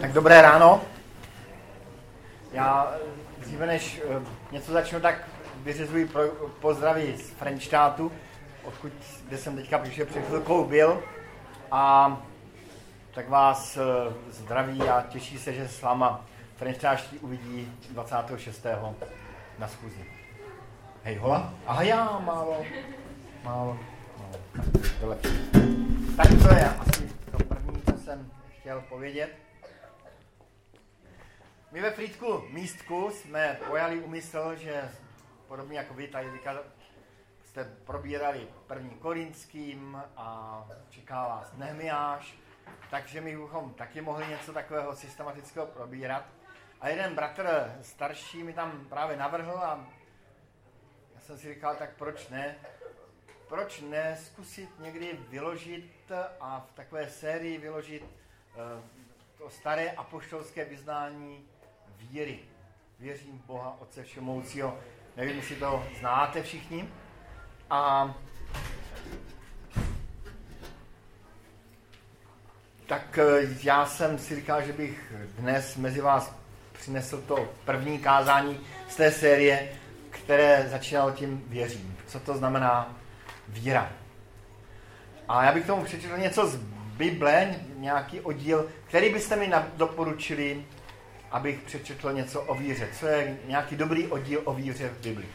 Tak dobré ráno. Já dříve než eh, něco začnu, tak vyřizuji pozdraví z Frenštátu, odkud, kde jsem teďka přišel před chvilkou byl. A tak vás eh, zdraví a těší se, že s váma Frenštáští uvidí 26. na schůzi. Hej, hola. Aha, já, málo, málo, málo. Tak to je asi to první, co jsem chtěl povědět. My ve Frýdku místku jsme pojali úmysl, že podobně jako vy tady jste probírali první korinským a čeká vás Nehmiáš, takže my bychom taky mohli něco takového systematického probírat. A jeden bratr starší mi tam právě navrhl a já jsem si říkal, tak proč ne? Proč ne zkusit někdy vyložit a v takové sérii vyložit uh, to staré apoštolské vyznání víry. Věřím v Boha Otce Všemoucího. Nevím, jestli to znáte všichni. A tak eh, já jsem si říkal, že bych dnes mezi vás přinesl to první kázání z té série, které začínalo tím věřím. Co to znamená víra. A já bych tomu přečetl něco z Bible, nějaký oddíl, který byste mi doporučili abych přečetl něco o víře. Co je nějaký dobrý oddíl o víře v Bibli?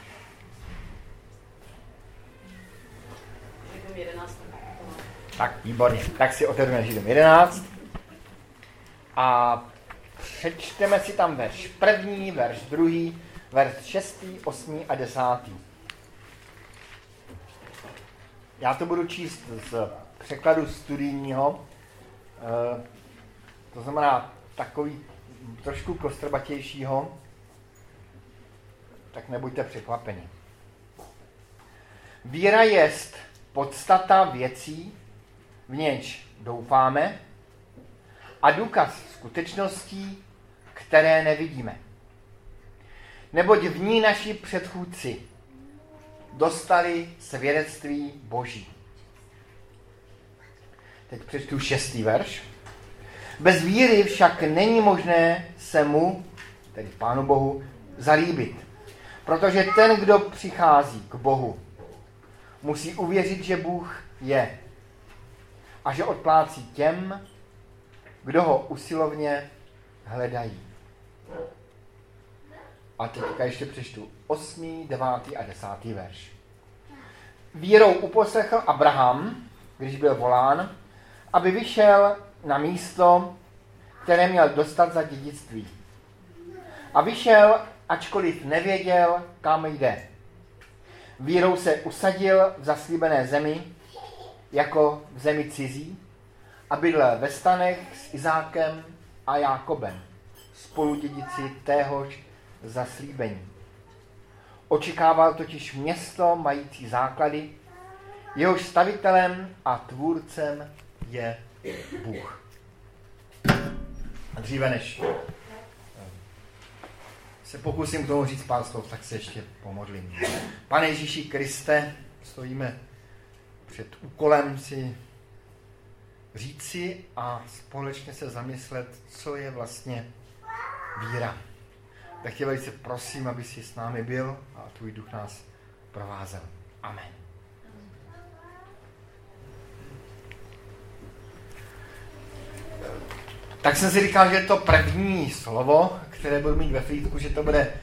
Tak, výborně. Tak si otevřeme Židem 11. A přečteme si tam verš první, verš druhý, verš šestý, osmý a desátý. Já to budu číst z překladu studijního. E, to znamená takový trošku kostrbatějšího, tak nebuďte překvapeni. Víra jest podstata věcí, v něč doufáme, a důkaz skutečností, které nevidíme. Neboť v ní naši předchůdci dostali svědectví Boží. Teď přečtu šestý verš. Bez víry však není možné se mu, tedy Pánu Bohu, zalíbit. Protože ten, kdo přichází k Bohu, musí uvěřit, že Bůh je a že odplácí těm, kdo ho usilovně hledají. A teďka ještě přečtu 8., 9. a 10. verš. Vírou uposlechl Abraham, když byl volán, aby vyšel na místo, které měl dostat za dědictví. A vyšel, ačkoliv nevěděl, kam jde. Vírou se usadil v zaslíbené zemi, jako v zemi cizí, a bydlel ve stanech s Izákem a Jákobem, spolu dědici téhož zaslíbení. Očekával totiž město mající základy, jehož stavitelem a tvůrcem je Bůh. A dříve než eh, se pokusím k tomu říct pár slov, tak se ještě pomodlím. Pane Ježíši Kriste, stojíme před úkolem si říci a společně se zamyslet, co je vlastně víra. Tak tě velice prosím, aby si s námi byl a tvůj duch nás provázel. Amen. Tak jsem si říkal, že to první slovo, které budu mít ve flítku, že to bude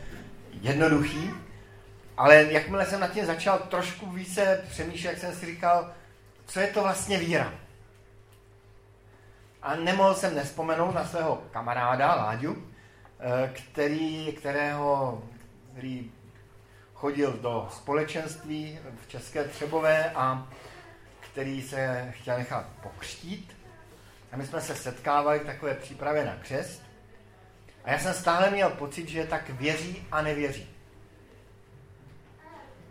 jednoduchý, ale jakmile jsem nad tím začal trošku více přemýšlet, jak jsem si říkal, co je to vlastně víra. A nemohl jsem nespomenout na svého kamaráda Láďu, eh, který, kterého, který chodil do společenství v České Třebové a který se chtěl nechat pokřtít. A my jsme se setkávali v takové přípravě na křest. A já jsem stále měl pocit, že tak věří a nevěří.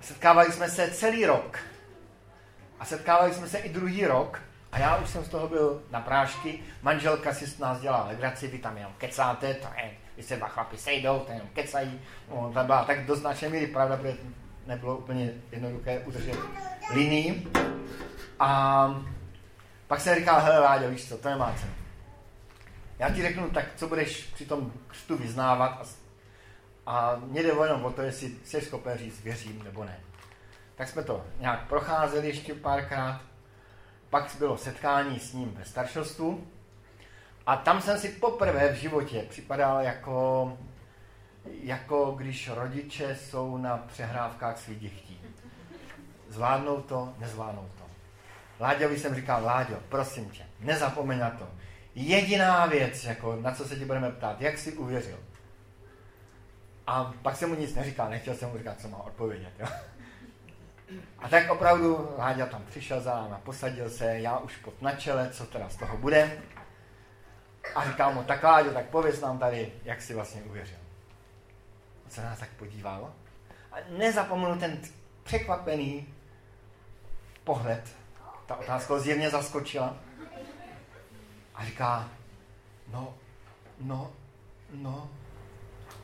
Setkávali jsme se celý rok. A setkávali jsme se i druhý rok. A já už jsem z toho byl na prášky. Manželka si s nás dělala legraci, vy tam jenom kecáte, to je, když se dva chlapi sejdou, to jenom kecají. No, to byla tak do značné míry pravda, protože nebylo úplně jednoduché udržet linii. A pak jsem říkal, hele Láďo, víš co, to nemá cenu. já ti řeknu, tak co budeš při tom křtu vyznávat a, a mě jde jenom o to, jestli jsi schopen říct, věřím nebo ne. Tak jsme to nějak procházeli ještě párkrát, pak bylo setkání s ním ve staršostu a tam jsem si poprvé v životě připadal jako, jako když rodiče jsou na přehrávkách svých dětí. Zvládnou to, nezvládnou to. Láďovi jsem říkal, Láďo, prosím tě, nezapomeň na to. Jediná věc, jako, na co se ti budeme ptát, jak jsi uvěřil. A pak jsem mu nic neříkal, nechtěl jsem mu říkat, co má odpovědět. Jo? A tak opravdu Láďa tam přišel za náma, posadil se, já už pod na čele, co teda z toho bude. A říkal mu, tak Láďo, tak pověz nám tady, jak jsi vlastně uvěřil. On se nás tak podíval a nezapomněl ten překvapený pohled. Ta otázka ho zjevně zaskočila. A říká, no, no, no,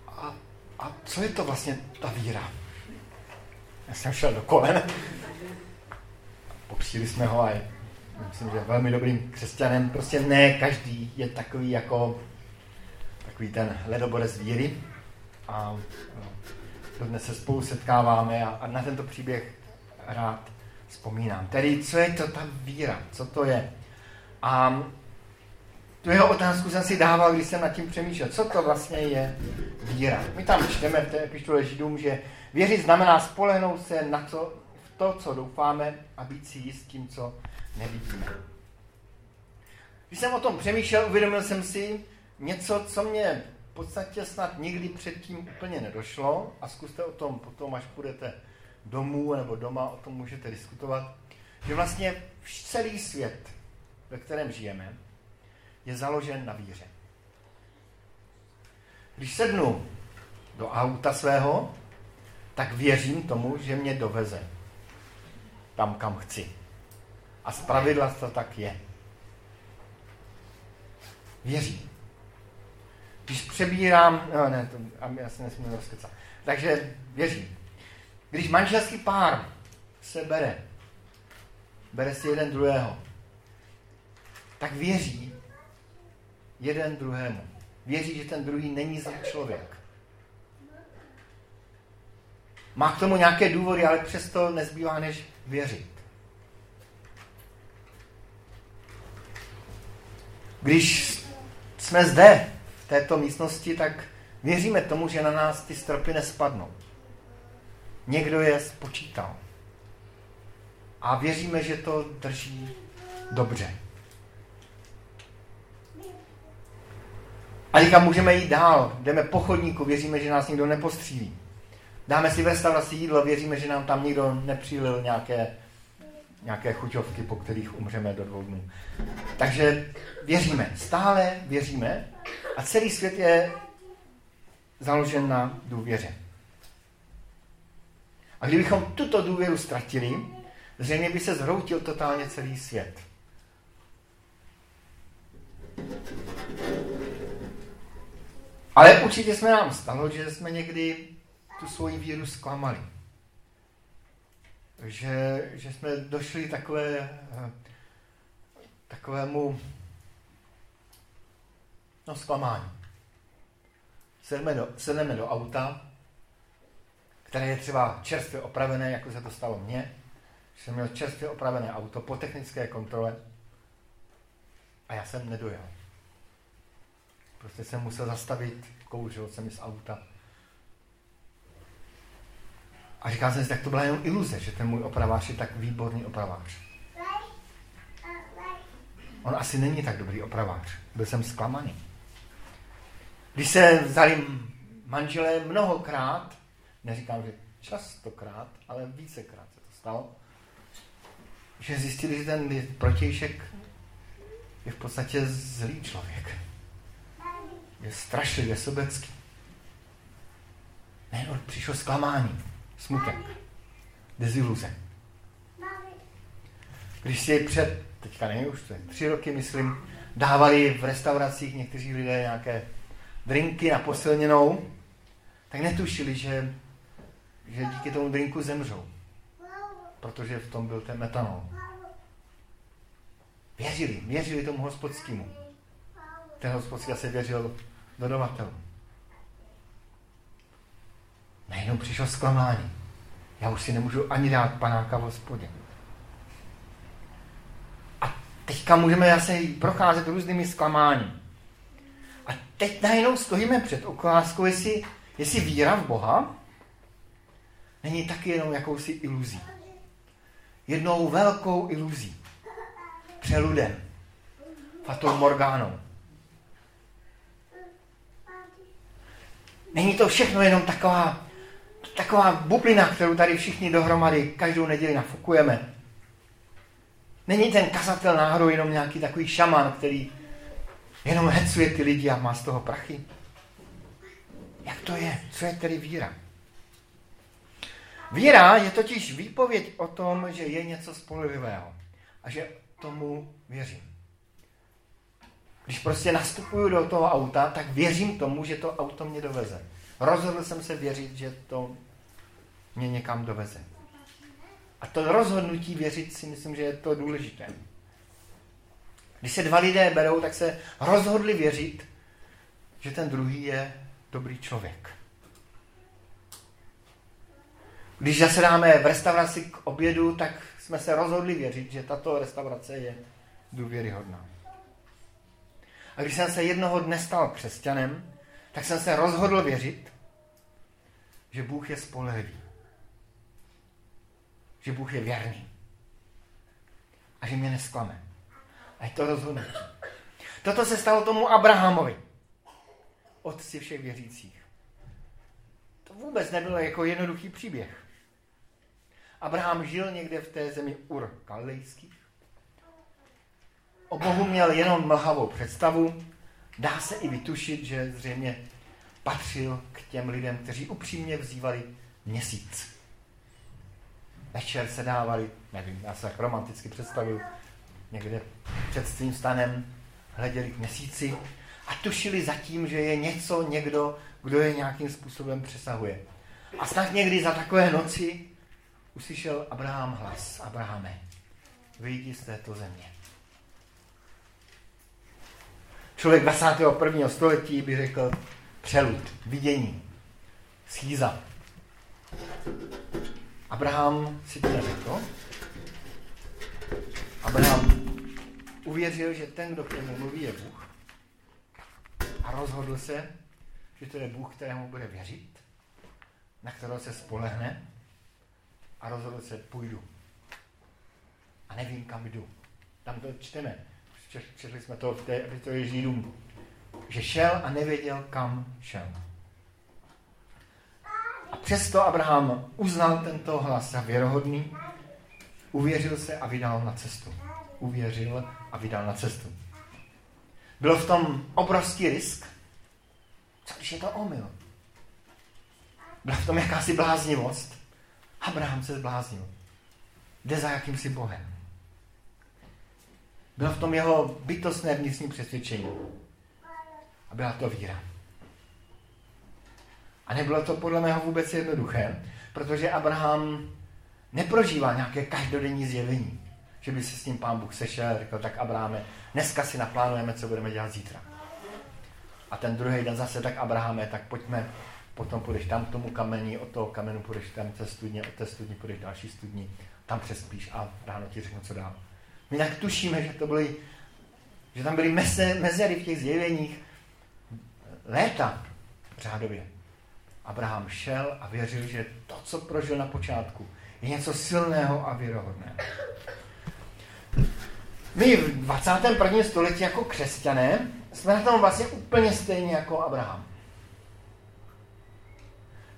a, a co je to vlastně ta víra? Já jsem šel do kolen. Popřili jsme ho a je, myslím, že velmi dobrým křesťanem. Prostě ne každý je takový jako takový ten ledoborec víry. A no, dnes se spolu setkáváme a, a na tento příběh rád vzpomínám. Tedy, co je to ta víra? Co to je? A tu jeho otázku jsem si dával, když jsem nad tím přemýšlel. Co to vlastně je víra? My tam čteme v té epištole Židům, že věřit znamená spolehnout se na to, v to, co doufáme a být si jist tím, co nevidíme. Když jsem o tom přemýšlel, uvědomil jsem si něco, co mě v podstatě snad nikdy předtím úplně nedošlo a zkuste o tom potom, až půjdete domů nebo doma, o tom můžete diskutovat, že vlastně celý svět, ve kterém žijeme, je založen na víře. Když sednu do auta svého, tak věřím tomu, že mě doveze tam, kam chci. A z pravidla to tak je. Věřím. Když přebírám, no ne, to, já se nesmím rozkecat. Takže věřím. Když manželský pár se bere, bere si jeden druhého, tak věří, jeden druhému. Věří, že ten druhý není zlý člověk. Má k tomu nějaké důvody, ale přesto nezbývá než věřit. Když jsme zde, v této místnosti, tak věříme tomu, že na nás ty stropy nespadnou. Někdo je spočítal. A věříme, že to drží dobře. A říkám, můžeme jít dál, jdeme po chodníku, věříme, že nás nikdo nepostřílí. Dáme si v restauraci jídlo, věříme, že nám tam nikdo nepřílil nějaké, nějaké chuťovky, po kterých umřeme do dvou dnů. Takže věříme, stále věříme a celý svět je založen na důvěře. A kdybychom tuto důvěru ztratili, zřejmě by se zhroutil totálně celý svět. Ale určitě jsme nám stalo, že jsme někdy tu svoji víru zklamali. Že, že jsme došli takové, takovému no, zklamání. Sedneme do, sedneme do auta, které je třeba čerstvě opravené, jako se to stalo mně, že jsem měl čerstvě opravené auto po technické kontrole a já jsem nedojel. Prostě jsem musel zastavit, kouřil jsem z auta. A říkal jsem si, tak to byla jenom iluze, že ten můj opravář je tak výborný opravář. On asi není tak dobrý opravář. Byl jsem zklamaný. Když se vzali manželé mnohokrát, neříkám, že častokrát, ale vícekrát se to stalo, že zjistili, že ten protějšek je v podstatě zlý člověk je strašlivě sobecký. Najednou přišlo zklamání, smutek, deziluze. Když si před, teďka nevím, už to je tři roky, myslím, dávali v restauracích někteří lidé nějaké drinky na posilněnou, tak netušili, že, že díky tomu drinku zemřou. Protože v tom byl ten metanol. Věřili, věřili tomu hospodskému. ten hospodský asi věřil dodavatelů. Najednou přišlo zklamání. Já už si nemůžu ani dát panáka v hospodě. A teďka můžeme zase procházet různými zklamání. A teď najednou stojíme před ukázkou, jestli, jestli víra v Boha není taky jenom jakousi iluzí. Jednou velkou iluzí. Přeludem. Fatou Morgánou. Není to všechno jenom taková, taková bublina, kterou tady všichni dohromady každou neděli nafukujeme. Není ten kazatel náhodou jenom nějaký takový šaman, který jenom hecuje ty lidi a má z toho prachy? Jak to je? Co je tedy víra? Víra je totiž výpověď o tom, že je něco spolehlivého a že tomu věřím. Když prostě nastupuju do toho auta, tak věřím tomu, že to auto mě doveze. Rozhodl jsem se věřit, že to mě někam doveze. A to rozhodnutí věřit si myslím, že je to důležité. Když se dva lidé berou, tak se rozhodli věřit, že ten druhý je dobrý člověk. Když zasedáme v restauraci k obědu, tak jsme se rozhodli věřit, že tato restaurace je důvěryhodná. A když jsem se jednoho dne stal křesťanem, tak jsem se rozhodl věřit, že Bůh je spolehlivý. Že Bůh je věrný. A že mě nesklame. A je to rozhodnutí. Toto se stalo tomu Abrahamovi. Otci všech věřících. To vůbec nebylo jako jednoduchý příběh. Abraham žil někde v té zemi Ur Kaldejských. O Bohu měl jenom mlhavou představu. Dá se i vytušit, že zřejmě patřil k těm lidem, kteří upřímně vzývali měsíc. Večer se dávali, nevím, já se tak romanticky představuju, někde před svým stanem hleděli k měsíci a tušili zatím, že je něco, někdo, kdo je nějakým způsobem přesahuje. A snad někdy za takové noci uslyšel Abraham hlas. Abrahame, vyjdi z této země. Člověk 21. století by řekl přelud, vidění, schýza. Abraham si to neřekl. Abraham uvěřil, že ten, kdo k němu mluví, je Bůh. A rozhodl se, že to je Bůh, kterému bude věřit, na kterého se spolehne a rozhodl se, půjdu. A nevím, kam jdu. Tam to čteme. Četli jsme to v té epitole Židům. Že šel a nevěděl, kam šel. A přesto Abraham uznal tento hlas za věrohodný, uvěřil se a vydal na cestu. Uvěřil a vydal na cestu. Byl v tom obrovský risk. Co když je to omyl? Byla v tom jakási bláznivost. Abraham se zbláznil. Jde za jakýmsi Bohem. Bylo v tom jeho bytostné vnitřní přesvědčení. A byla to víra. A nebylo to podle mého vůbec jednoduché, protože Abraham neprožívá nějaké každodenní zjevení. Že by se s ním pán Bůh sešel a řekl, tak Abraháme, dneska si naplánujeme, co budeme dělat zítra. A ten druhý den zase, tak Abraháme, tak pojďme potom půjdeš tam k tomu kameni, od toho kamenu půjdeš tam té studně, od té studně půjdeš další studni, tam přespíš a ráno ti řeknu, co dál. My tak tušíme, že to byly, že tam byly meze, mezery v těch zjeveních léta řádově. Abraham šel a věřil, že to, co prožil na počátku, je něco silného a věrohodného. My v 21. století jako křesťané jsme na tom vlastně úplně stejně jako Abraham.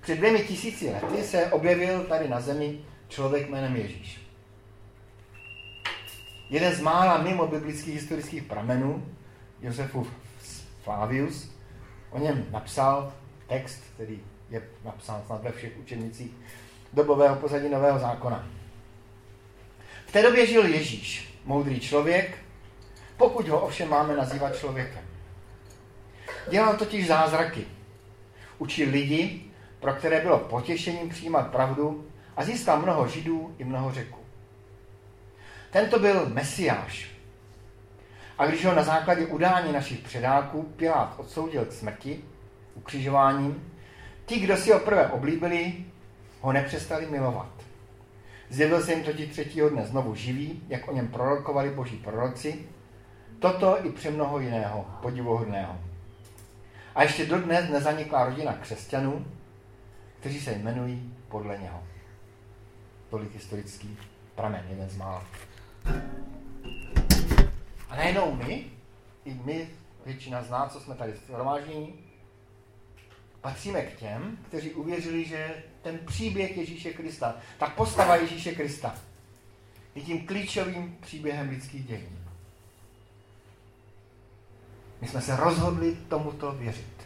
Před dvěmi tisíci lety se objevil tady na zemi člověk jménem Ježíš. Jeden z mála mimo biblických historických pramenů, Josefův Flavius, o něm napsal text, který je napsán snad ve všech učenicích dobového pozadí Nového zákona. V té době žil Ježíš, moudrý člověk, pokud ho ovšem máme nazývat člověkem. Dělal totiž zázraky. Učil lidi, pro které bylo potěšením přijímat pravdu a získal mnoho židů i mnoho řeků. Tento byl mesiáš. A když ho na základě udání našich předáků Pilát odsoudil k smrti, ukřižováním, ti, kdo si ho prvé oblíbili, ho nepřestali milovat. Zjevil se jim totiž třetího dne znovu živý, jak o něm prorokovali boží proroci, toto i přemnoho jiného, podivuhodného. A ještě dodnes nezanikla rodina křesťanů, kteří se jmenují podle něho. Tolik historický pramen, jeden z mála. A najednou my, i my, většina z nás, co jsme tady shromáždění, patříme k těm, kteří uvěřili, že ten příběh Ježíše Krista, ta postava Ježíše Krista, je tím klíčovým příběhem lidských dějin. My jsme se rozhodli tomuto věřit.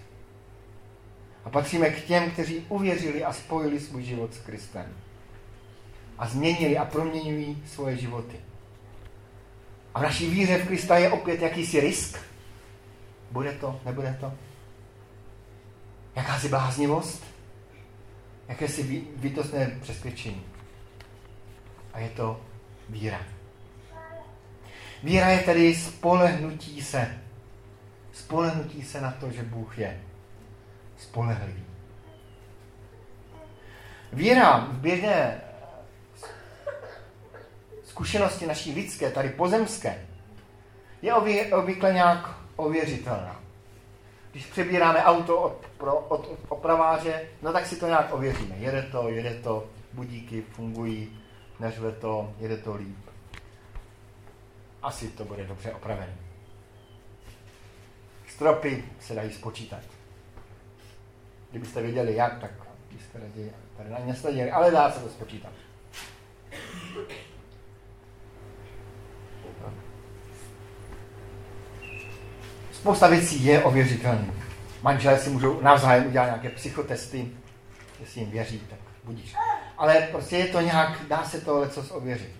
A patříme k těm, kteří uvěřili a spojili svůj život s Kristem. A změnili a proměňují svoje životy. A v naší víře v Krista je opět jakýsi risk. Bude to, nebude to? Jakási bláznivost? Jakési výtostné přesvědčení. A je to víra. Víra je tedy spolehnutí se. Spolehnutí se na to, že Bůh je spolehlivý. Víra v běžné zkušenosti naší lidské, tady pozemské, je obvykle nějak ověřitelná. Když přebíráme auto od, pro, od, opraváře, no tak si to nějak ověříme. Jede to, jede to, budíky fungují, neřve to, jede to líp. Asi to bude dobře opravené. Stropy se dají spočítat. Kdybyste věděli jak, tak byste raději tady na ně sledili, ale dá se to spočítat. Spousta věcí je ověřitelný. Manželé si můžou navzájem udělat nějaké psychotesty, jestli jim věří, tak budíš. Ale prostě je to nějak, dá se to lecos ověřit.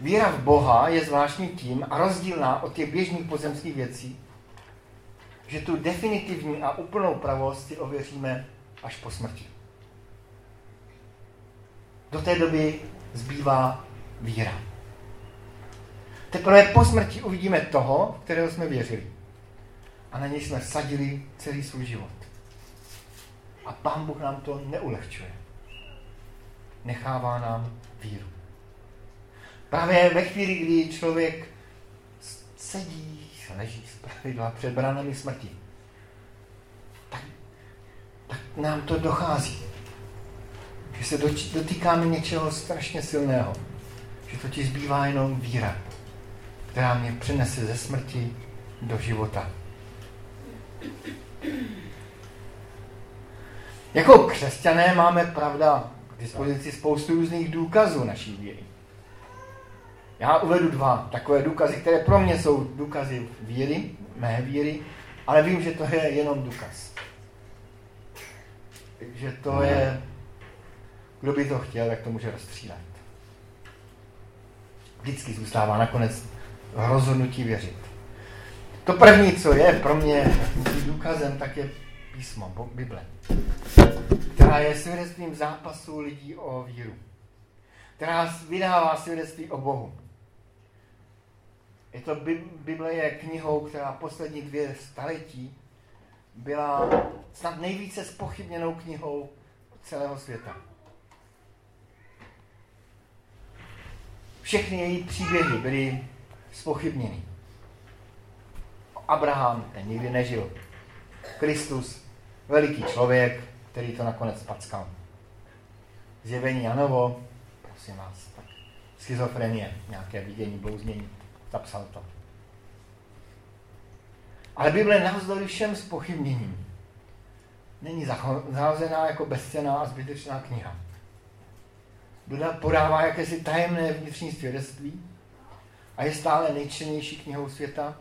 Víra v Boha je zvláštní tím a rozdílná od těch běžných pozemských věcí, že tu definitivní a úplnou pravost si ověříme až po smrti. Do té doby zbývá víra. Teprve po smrti uvidíme toho, kterého jsme věřili a na něj jsme sadili celý svůj život. A Pán Bůh nám to neulehčuje. Nechává nám víru. Právě ve chvíli, kdy člověk sedí, leží z pravidla před branami smrti, tak, tak nám to dochází. Že se dotýkáme něčeho strašně silného. Že totiž zbývá jenom víra, která mě přenese ze smrti do života. Jako křesťané máme, pravda, k dispozici spoustu různých důkazů naší víry. Já uvedu dva takové důkazy, které pro mě jsou důkazy víry, mé víry, ale vím, že to je jenom důkaz. Takže to je, kdo by to chtěl, tak to může rozstřílet. Vždycky zůstává nakonec rozhodnutí věřit. To první, co je pro mě důkazem, tak je písmo, Bible, která je svědectvím zápasu lidí o víru, která vydává svědectví o Bohu. Je to Bible je knihou, která poslední dvě staletí byla snad nejvíce spochybněnou knihou celého světa. Všechny její příběhy byly spochybněny. Abraham, ten nikdy nežil. Kristus, veliký člověk, který to nakonec packal. Zjevení Janovo, prosím vás, tak schizofrenie, nějaké vidění, blouznění, zapsal to. Ale Bible navzdory všem spochybněním není zahozená jako bezcená a zbytečná kniha. Bible podává jakési tajemné vnitřní svědectví a je stále nejčtenější knihou světa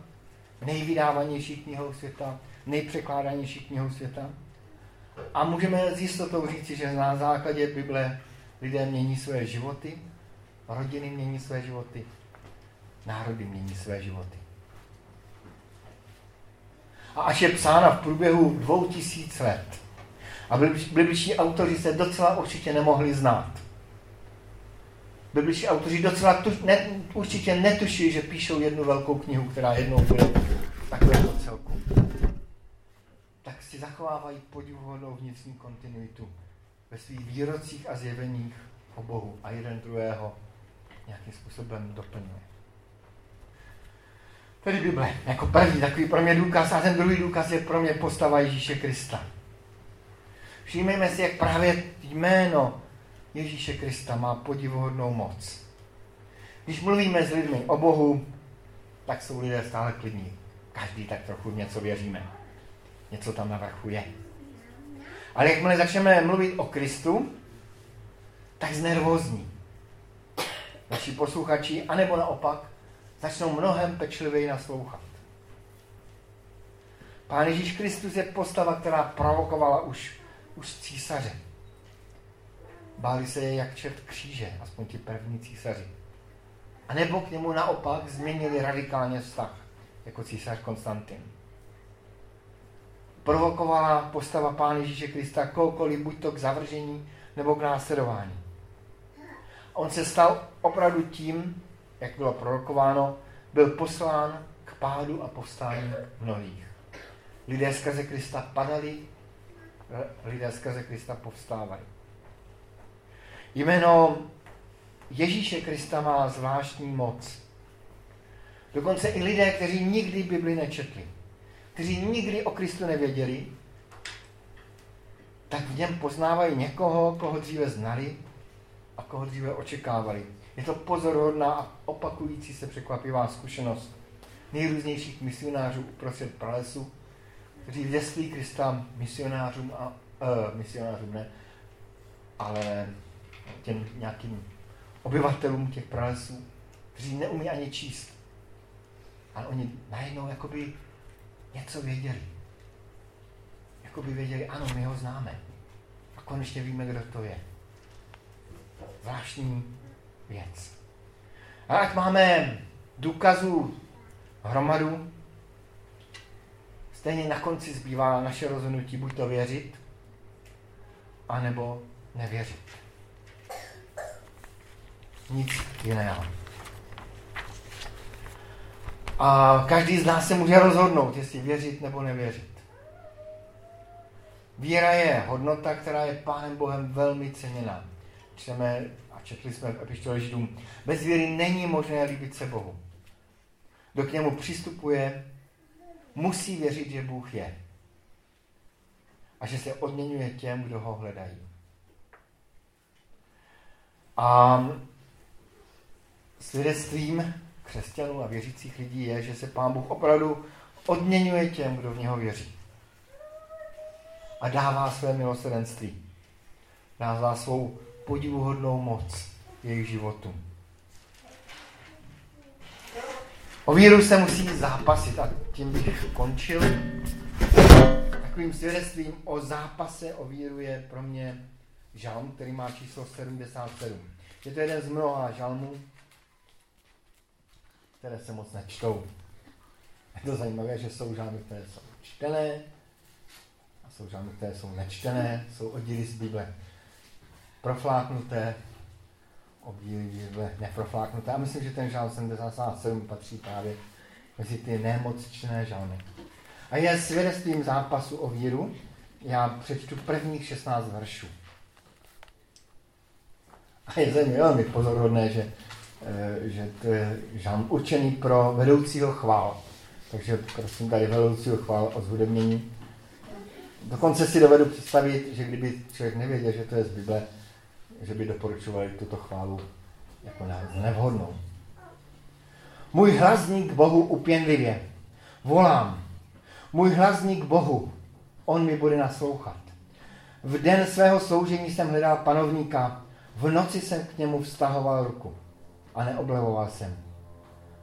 nejvydávanější knihou světa, nejpřekládanější knihou světa. A můžeme s jistotou říci, že na základě Bible lidé mění své životy, rodiny mění své životy, národy mění své životy. A až je psána v průběhu dvou tisíc let, a bibliční autoři se docela určitě nemohli znát. Bibliční autoři docela tu, ne, určitě netuší, že píšou jednu velkou knihu, která jednou bude takového celku. Tak si zachovávají podivuhodnou vnitřní kontinuitu ve svých výrocích a zjeveních o Bohu a jeden druhého nějakým způsobem doplňuje. Tedy Bible, jako první takový pro mě důkaz a ten druhý důkaz je pro mě postava Ježíše Krista. Všímejme si, jak právě jméno Ježíše Krista má podivuhodnou moc. Když mluvíme s lidmi o Bohu, tak jsou lidé stále klidní. Každý tak trochu něco věříme. Něco tam na vrchu je. Ale jakmile začneme mluvit o Kristu, tak znervózní. Naši posluchači, anebo naopak, začnou mnohem pečlivěji naslouchat. Pán Ježíš Kristus je postava, která provokovala už, už císaře. Báli se je jak čert kříže, aspoň ti první císaři. A nebo k němu naopak změnili radikálně vztah, jako císař Konstantin. Provokovala postava Pána Ježíše Krista kohokoliv, buď to k zavržení, nebo k následování. On se stal opravdu tím, jak bylo prorokováno, byl poslán k pádu a povstání mnohých. Lidé skrze Krista padali, lidé skrze Krista povstávali. Jméno Ježíše Krista má zvláštní moc. Dokonce i lidé, kteří nikdy Bibli nečetli, kteří nikdy o Kristu nevěděli, tak v něm poznávají někoho, koho dříve znali a koho dříve očekávali. Je to pozorhodná a opakující se překvapivá zkušenost nejrůznějších misionářů uprostřed pralesu, kteří vděství Krista misionářům a uh, misionářům ne, ale těm nějakým obyvatelům těch pralesů, kteří neumí ani číst. Ale oni najednou jakoby něco věděli. Jakoby věděli, ano, my ho známe. A konečně víme, kdo to je. Zvláštní věc. A jak máme důkazů hromadu, stejně na konci zbývá naše rozhodnutí buď to věřit, anebo nevěřit. Nic jiného. A každý z nás se může rozhodnout, jestli věřit nebo nevěřit. Víra je hodnota, která je Pánem Bohem velmi ceněná. Čteme četli jsme v epištole Židům. Bez víry není možné líbit se Bohu. Kdo k němu přistupuje, musí věřit, že Bůh je. A že se odměňuje těm, kdo ho hledají. A svědectvím křesťanů a věřících lidí je, že se Pán Bůh opravdu odměňuje těm, kdo v něho věří. A dává své milosrdenství. Dává svou podivuhodnou moc jejich životu. O víru se musí zápasit a tím bych končil. Takovým svědectvím o zápase o víru je pro mě žalm, který má číslo 77. Je to jeden z mnoha žalmů, které se moc nečtou. Je to zajímavé, že jsou žalmy, které jsou čtené a jsou žalmy, které jsou nečtené, jsou oddíly z Bible profláknuté, oddíly Bible neprofláknuté. A myslím, že ten žalm 77 patří právě mezi ty nemoc čtené žalmy. A je svědectvím zápasu o víru. Já přečtu prvních 16 veršů. A je země velmi pozorhodné, že Eh, že to je žán určený pro vedoucího chvál. Takže prosím tady vedoucího chvál o zhudebnění. Dokonce si dovedu představit, že kdyby člověk nevěděl, že to je z Bible, že by doporučovali tuto chválu jako nevhodnou. Můj hlasník Bohu upěnlivě. Volám. Můj hlasník Bohu. On mi bude naslouchat. V den svého sloužení jsem hledal panovníka. V noci jsem k němu vztahoval ruku a neoblevoval jsem.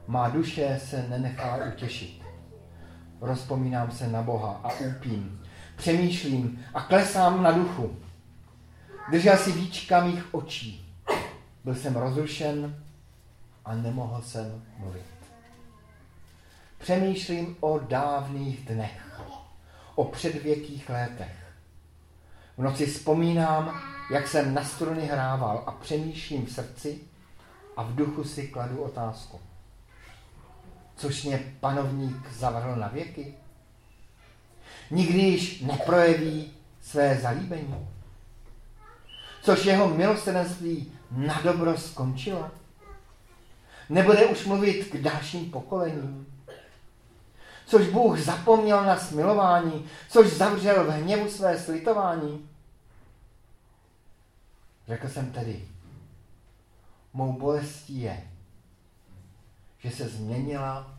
Má duše se nenechala utěšit. Rozpomínám se na Boha a úpím. Přemýšlím a klesám na duchu. Držel si víčka mých očí. Byl jsem rozrušen a nemohl jsem mluvit. Přemýšlím o dávných dnech, o předvěkých létech. V noci vzpomínám, jak jsem na struny hrával a přemýšlím v srdci, a v duchu si kladu otázku. Což mě panovník zavrhl na věky? Nikdy již neprojeví své zalíbení? Což jeho milosrdenství na dobro skončilo? Nebude už mluvit k dalším pokolením? Což Bůh zapomněl na smilování, což zavřel v hněvu své slitování? Řekl jsem tedy, mou bolestí je, že se změnila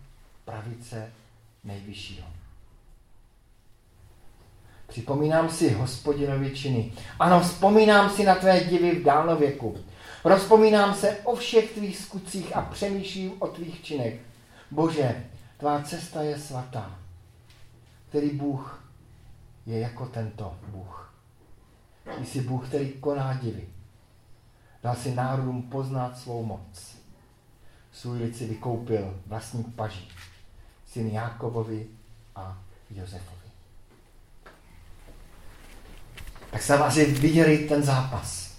pravice nejvyššího. Připomínám si hospodinovi činy. Ano, vzpomínám si na tvé divy v dálnověku. Rozpomínám se o všech tvých skutcích a přemýšlím o tvých činech. Bože, tvá cesta je svatá. Který Bůh je jako tento Bůh. Jsi Bůh, který koná divy. Dal si národům poznat svou moc. Svůj lid si vykoupil vlastní paží. Syn Jákobovi a Josefovi. Tak se vás viděli ten zápas.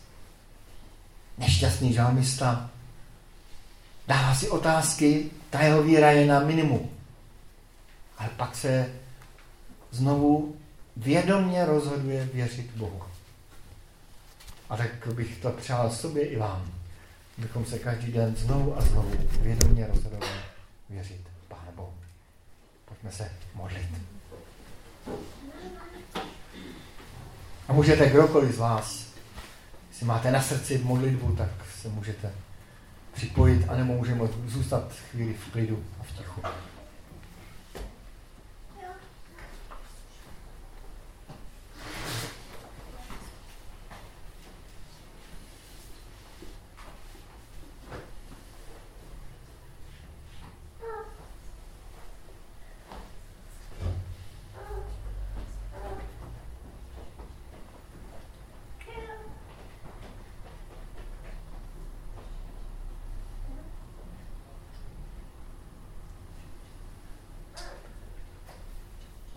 Nešťastný žalmista dává si otázky, ta jeho víra je na minimum. Ale pak se znovu vědomně rozhoduje věřit Bohu. A tak bych to přál sobě i vám, bychom se každý den znovu a znovu vědomě rozhodovali věřit Pánu Bohu. Pojďme se modlit. A můžete kdokoliv z vás, jestli máte na srdci modlitbu, tak se můžete připojit, anebo můžeme zůstat chvíli v klidu a v tichu.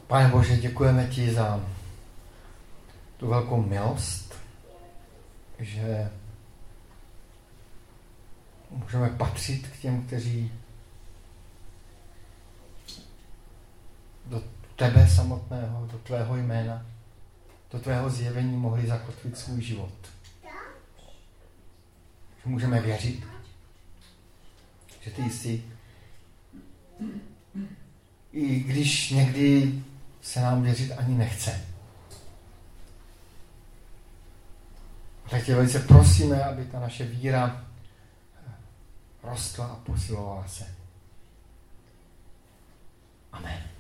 Pane Bože, děkujeme ti za tu velkou milost, že můžeme patřit k těm, kteří do tebe samotného, do tvého jména, do tvého zjevení mohli zakotvit svůj život. Že můžeme věřit, že ty jsi, i když někdy se nám věřit ani nechce. Tak tě velice prosíme, aby ta naše víra rostla a posilovala se. Amen.